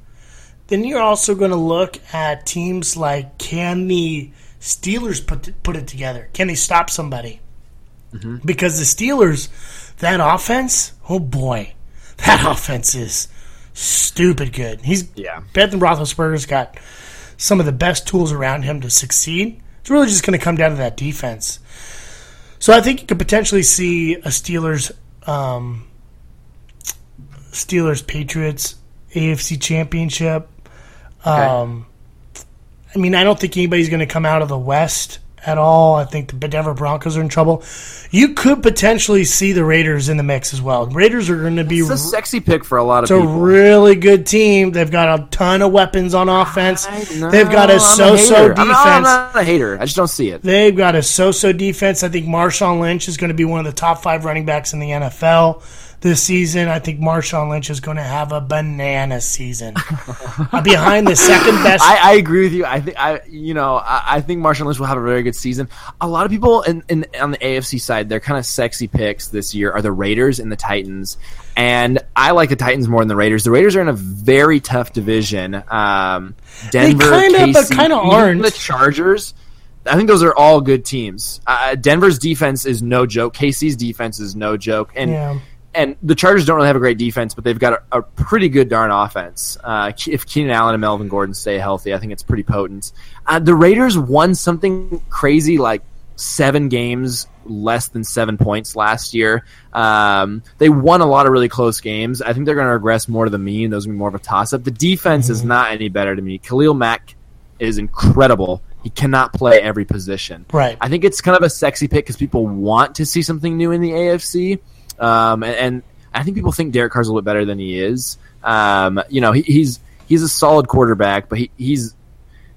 Then you're also going to look at teams like can the Steelers put put it together? Can they stop somebody? Because the Steelers, that offense, oh boy, that offense is stupid good. He's Yeah. Ben Roethlisberger's got some of the best tools around him to succeed. It's really just going to come down to that defense. So I think you could potentially see a Steelers, um, Steelers Patriots AFC Championship. Um, I mean, I don't think anybody's going to come out of the West at all. I think the Denver Broncos are in trouble. You could potentially see the Raiders in the mix as well. Raiders are going to be It's a sexy pick for a lot of it's a really good team. They've got a ton of weapons on offense. They've got I'm a so-so hater. defense. I'm not, I'm not a hater. I just don't see it. They've got a so-so defense. I think Marshawn Lynch is going to be one of the top five running backs in the NFL this season. I think Marshawn Lynch is going to have a banana season. Uh, Behind the second best. I, I agree with you. I think I, you know, I, I think Marshawn Lynch will have a very good season. A lot of people in, in on the AFC side, their kind of sexy picks this year are the Raiders and the Titans. And I like the Titans more than the Raiders. The Raiders are in a very tough division. Um, Denver, kinda, but kinda aren't. The Chargers. I think those are all good teams. Uh, Denver's defense is no joke. KC's defense is no joke. And yeah. And the Chargers don't really have a great defense, but they've got a, a pretty good darn offense. Uh, if Keenan Allen and Melvin Gordon stay healthy, I think it's pretty potent. Uh, the Raiders won something crazy like seven games less than seven points last year. Um, they won a lot of really close games. I think they're going to regress more to the mean. Those are going to be more of a toss up. The defense is not any better to me. Khalil Mack is incredible. He cannot play every position. Right. I think it's kind of a sexy pick because people want to see something new in the AFC, um, and, and I think people think Derek Carr's a little bit better than he is. Um, you know, he, he's he's a solid quarterback, but he, he's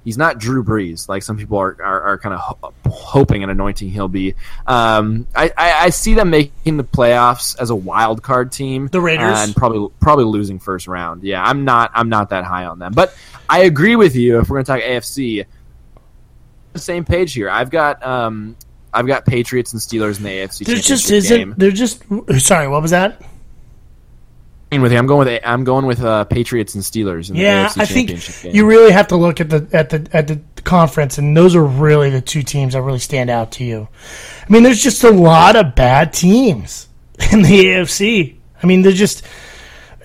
he's not Drew Brees like some people are are, are kind of ho- hoping and anointing he'll be. Um, I, I, I see them making the playoffs as a wild card team, The Raiders? and probably probably losing first round. Yeah, I'm not I'm not that high on them, but I agree with you. If we're going to talk AFC, the same page here. I've got um, I've got Patriots and Steelers in the AFC. There just championship isn't. game. There just. Sorry, what was that? With you. I'm going with I'm going with uh, Patriots and Steelers in Yeah, the AFC I think championship game. you really have to look at the at the at the conference, and those are really the two teams that really stand out to you. I mean, there's just a lot of bad teams in the AFC. I mean, they're just.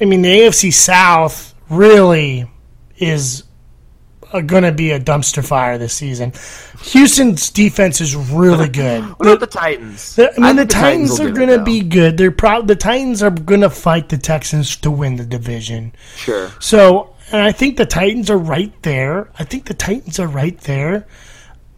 I mean, the AFC South really is going to be a dumpster fire this season. Houston's defense is really good. what about the Titans? The- I mean, the think Titans will are going to be good. They're proud. The Titans are going to fight the Texans to win the division. sure. So, and I think the Titans are right there. I think the Titans are right there.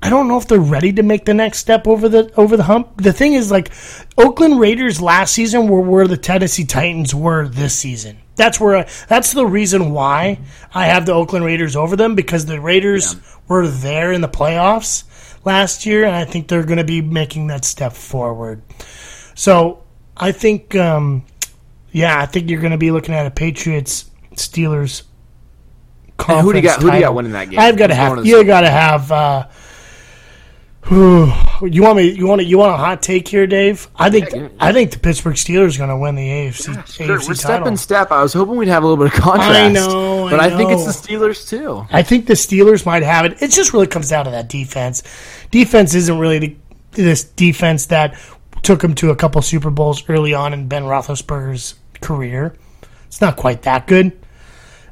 I don't know if they're ready to make the next step over the over the hump. The thing is, like, Oakland Raiders last season were where the Tennessee Titans were this season. That's where I, that's the reason why I have the Oakland Raiders over them because the Raiders were there in the playoffs last year, and I think they're going to be making that step forward. So I think, um, yeah, I think you're going to be looking at a Patriots Steelers. Who do you got- conference who do you got title. winning that game? I've got to have you got to have. Uh, You want me? You want You want a hot take here, Dave? I think. Yeah, yeah. I think the Pittsburgh Steelers are going to win the AFC Sure, AFC we're step and step. I was hoping we'd have a little bit of contrast. I know, I but I think it's the Steelers too. I think the Steelers might have it. It just really comes down to that defense. Defense isn't really the, this defense that took them to a couple Super Bowls early on in Ben Roethlisberger's career. It's not quite that good,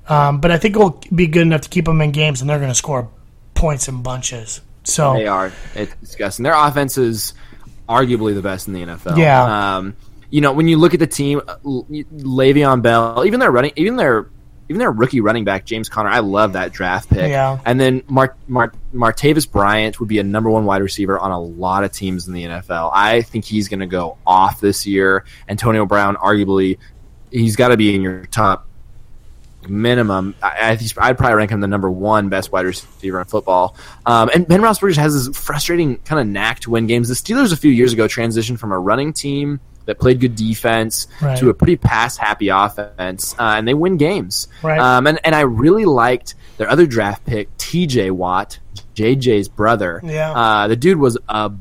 um, but I think it'll be good enough to keep them in games, and they're going to score points in bunches. So They are. It's disgusting. Their offense is arguably the best in the NFL. Yeah. Um, you know, when you look at the team, Le'Veon Bell, even their running, even their even their rookie running back James Conner, I love that draft pick. Yeah. And then Mar- Mar- Martavis Bryant would be a number one wide receiver on a lot of teams in the NFL. I think he's going to go off this year. Antonio Brown, arguably, he's got to be in your top minimum. I, I I'd probably rank him the number one best wide receiver in football. Um, and Ben Roethlisberger has this frustrating kind of knack to win games. The Steelers a few years ago transitioned from a running team that played good defense Right. to a pretty pass happy offense, uh, and they win games. Right. Um, and and I really liked their other draft pick, T.J. Watt, JJ's brother. Yeah. Uh, the dude was a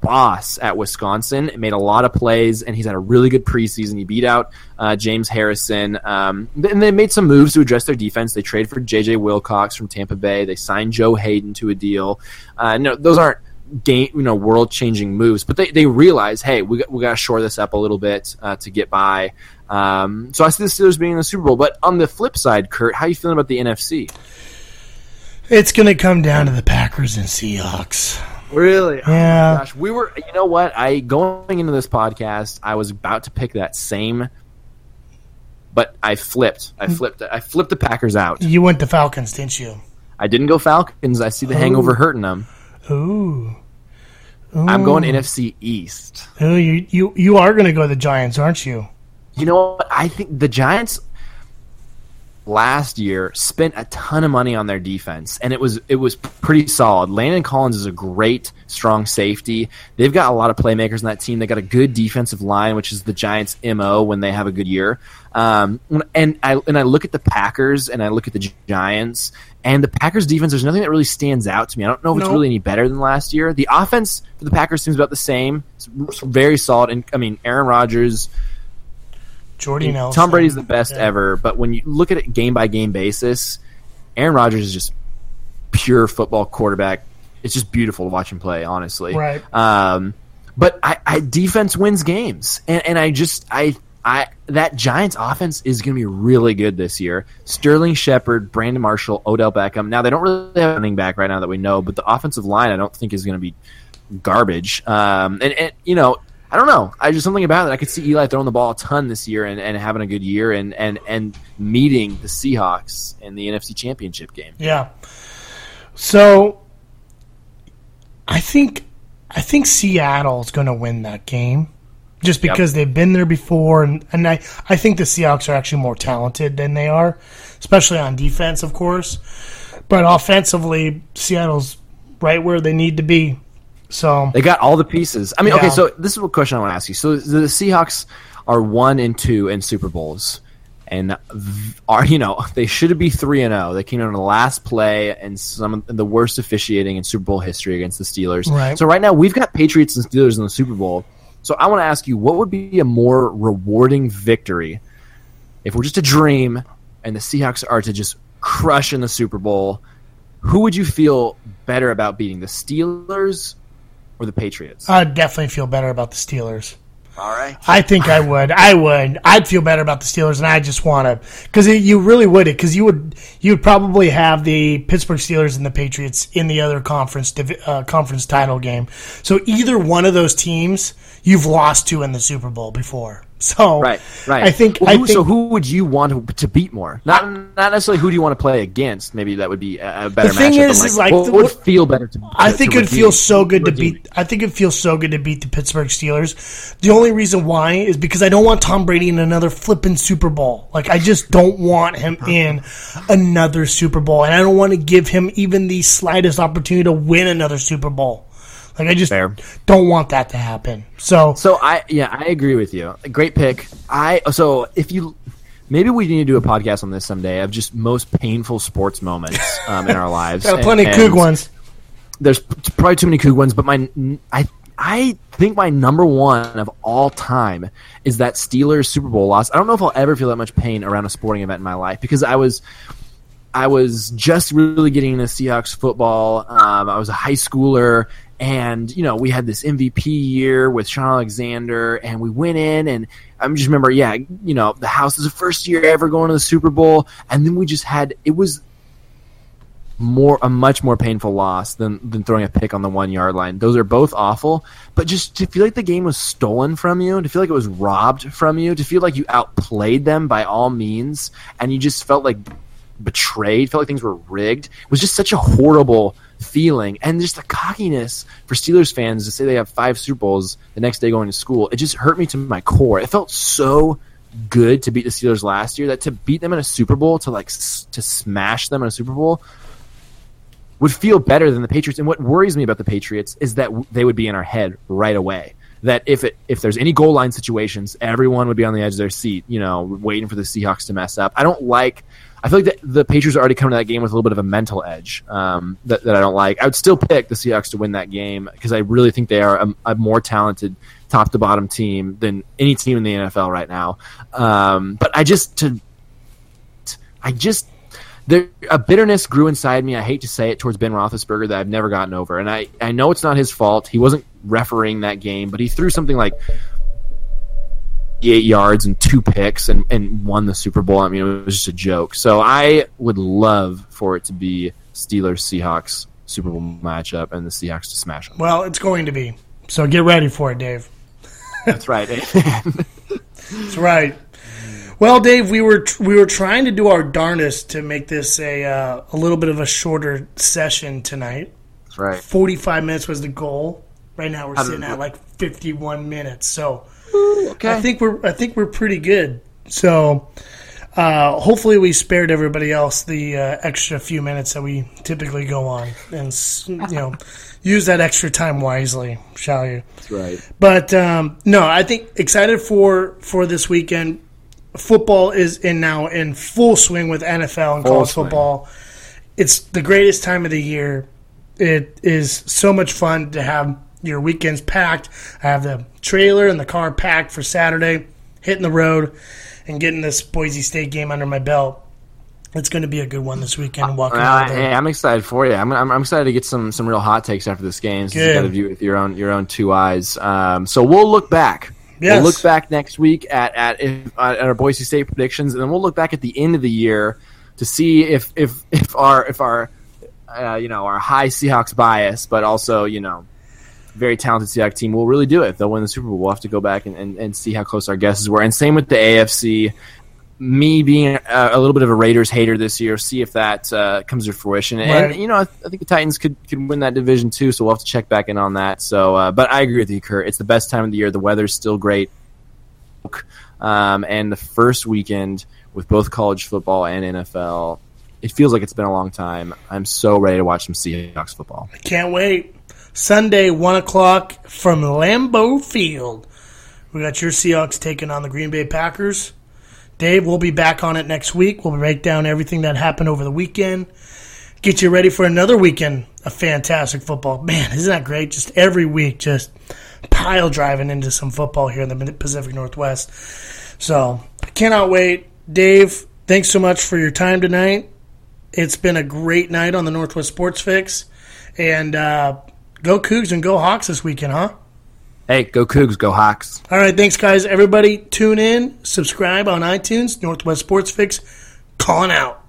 boss at Wisconsin. Made a lot of plays, and he's had a really good preseason. He beat out uh, James Harrison, um, and they made some moves to address their defense. They traded for J.J. Wilcox from Tampa Bay. They signed Joe Haden to a deal. Uh, no, those aren't game, you know, world changing moves, but they, they realize, hey, we got, we got to shore this up a little bit uh, to get by. Um, so I see the Steelers being in the Super Bowl. But on the flip side, Kurt, how you feeling about the NFC? it's going to come down to the Packers and Seahawks. Really? Oh yeah. Gosh, we were. You know what? I going into this podcast, I was about to pick that same, but I flipped. I hmm. flipped. I flipped the Packers out. You went the Falcons, didn't you? I didn't go Falcons. I see the hangover hurting them. Ooh. I'm going NFC East. Ooh, you you you are going to go the Giants, aren't you? You know what? I think the Giants last year spent a ton of money on their defense, and it was it was pretty solid. Landon Collins is a great, strong safety. They've got a lot of playmakers in that team. They got a good defensive line, which is the Giants' mo when they have a good year. Um, and I and I look at the Packers and I look at the Giants. And the Packers defense, there's nothing that really stands out to me. I don't know if it's No. really any better than last year. The offense for the Packers seems about the same. It's very solid. And I mean, Aaron Rodgers, Jordy Nelson. Tom Brady's the best Yeah. ever, but when you look at it game by game basis, Aaron Rodgers is just pure football quarterback. It's just beautiful to watch him play, honestly. Right. Um, but I, I defense wins games, and, and I just I I that Giants offense is going to be really good this year. Sterling Shepard, Brandon Marshall, Odell Beckham. Now they don't really have a running back right now that we know, but the offensive line I don't think is going to be garbage. Um, and, and you know, I don't know. I just something about it. I could see Eli throwing the ball a ton this year and, and having a good year and, and, and meeting the Seahawks in the NFC Championship game. Yeah. So I think I think Seattle's going to win that game just Yep. because they've been there before and, and I, I think the Seahawks are actually more talented than they are, especially on defense, of course. But offensively, Seattle's right where they need to be. So They got all the pieces. I mean, Yeah. okay, so this is a question I want to ask you. So the Seahawks are one and two in Super Bowls, and are you know they should be three and zero. They came in on the last play and some of the worst officiating in Super Bowl history against the Steelers. Right. So right now we've got Patriots and Steelers in the Super Bowl. So I want to ask you, what would be a more rewarding victory if we're just a dream and the Seahawks are to just crush in the Super Bowl? Who would you feel better about beating, the Steelers or the Patriots? I'd definitely feel better about the Steelers. All right. I think I would. I would. I'd feel better about the Steelers, and I just want to because you really would it because you would you would probably have the Pittsburgh Steelers and the Patriots in the other conference uh, conference title game. So either one of those teams you've lost to in the Super Bowl before. So Right, right. I think. Well, I who, think so. Who would you want to, beat more? Not not necessarily who do you want to play against. Maybe that would be a, better The thing is- but, is like what would feel better to. I think it feels so good to beat. I think it feels so good to beat the Pittsburgh Steelers. The only reason why is because I don't want Tom Brady in another flipping Super Bowl. Like I just don't want him in another Super Bowl, and I don't want to give him even the slightest opportunity to win another Super Bowl. Like I just Fair. don't want that to happen. So So I yeah I agree with you. Great pick. I so if you maybe we need to do a podcast on this someday of just most painful sports moments um, in our lives. got And- plenty of Coug ones. there's probably too many Coug ones, but my I I think my number one of all time is that Steelers Super Bowl loss. I don't know if I'll ever feel that much pain around a sporting event in my life because I was I was just really getting into Seahawks football. Um, I was a high schooler, and you know we had this MVP year with Shaun Alexander, and we went in, and I just remember, yeah, you know, the house was the first year ever going to the Super Bowl, and then we just had it was more a much more painful loss than than throwing a pick on the one yard line. Those are both awful, but just to feel like the game was stolen from you, to feel like it was robbed from you, to feel like you outplayed them by all means, and you just felt like betrayed, felt like things were rigged. It was just such a horrible feeling. And just the cockiness for Steelers fans to say they have five Super Bowls the next day going to school, it just hurt me to my core. It felt so good to beat the Steelers last year that to beat them in a Super Bowl, to like s- to smash them in a Super Bowl would feel better than the Patriots. And what worries me about the Patriots is that w- they would be in our head right away. That if it if there's any goal line situations, everyone would be on the edge of their seat, you know, waiting for the Seahawks to mess up. I don't like. I feel like the, the Patriots are already coming to that game with a little bit of a mental edge um, that, that I don't like. I would still pick the Seahawks to win that game because I really think they are a, a more talented top to bottom team than any team in the NFL right now. Um, but I just to I just there a bitterness grew inside me. I hate to say it towards Ben Roethlisberger that I've never gotten over, and I I know it's not his fault. He wasn't refereeing that game, but he threw something like eight yards and two picks and, and won the Super Bowl. I mean, it was just a joke. So I would love for it to be Steelers Seahawks Super Bowl matchup and the Seahawks to smash them. Well, it's going to be. So get ready for it, Dave. That's right. That's right. Well, Dave, we were we were trying to do our darndest to make this a uh, a little bit of a shorter session tonight. That's right. Forty five minutes was the goal. Right now we're sitting at like fifty one minutes. So Okay. I think we're I think we're pretty good. So uh, hopefully we spared everybody else the uh, extra few minutes that we typically go on, and you know use that extra time wisely, shall you? That's right. But um, no, I think excited for for this weekend. Football is in now in full swing with NFL and Full college swing. football. It's the greatest time of the year. It is so much fun to have your weekends packed. I have the trailer and the car packed for Saturday, hitting the road, and getting this Boise State game under my belt. It's going to be a good one this weekend. Walking Well, out I, there. hey, I'm excited for you. I'm, I'm, I'm excited to get some some real hot takes after this game. So you Good. got to view it with your own your own two eyes. Um, so we'll look back. Yes. We'll look back next week at at, if, at our Boise State predictions, and then we'll look back at the end of the year to see if if if our if our uh, you know our high Seahawks bias, but also you know very talented Seahawks team will really do it. They'll win the Super Bowl. We'll have to go back and, and, and see how close our guesses were. And same with the AFC me being a, a little bit of a Raiders hater this year, see if that uh, comes to fruition. Right. And you know, I, I think the Titans could could win that division too. So we'll have to check back in on that. So, uh, but I agree with you, Kurt. It's the best time of the year. The weather's still great, um, and the first weekend with both college football and NFL. It feels like it's been a long time. I'm so ready to watch some Seahawks football. I can't wait. Sunday, 1 o'clock from Lambeau Field. We got your Seahawks taking on the Green Bay Packers. Dave, we'll be back on it next week. We'll break down everything that happened over the weekend. Get you ready for another weekend of fantastic football. Man, isn't that great? Just every week, just pile driving into some football here in the Pacific Northwest. So, I cannot wait. Dave, thanks so much for your time tonight. It's been a great night on the Northwest Sports Fix. And uh, go Cougs and go Hawks this weekend, huh? Hey, go Cougs, go Hawks. All right, thanks, guys. Everybody, tune in, subscribe on iTunes. Northwest Sports Fix, calling out.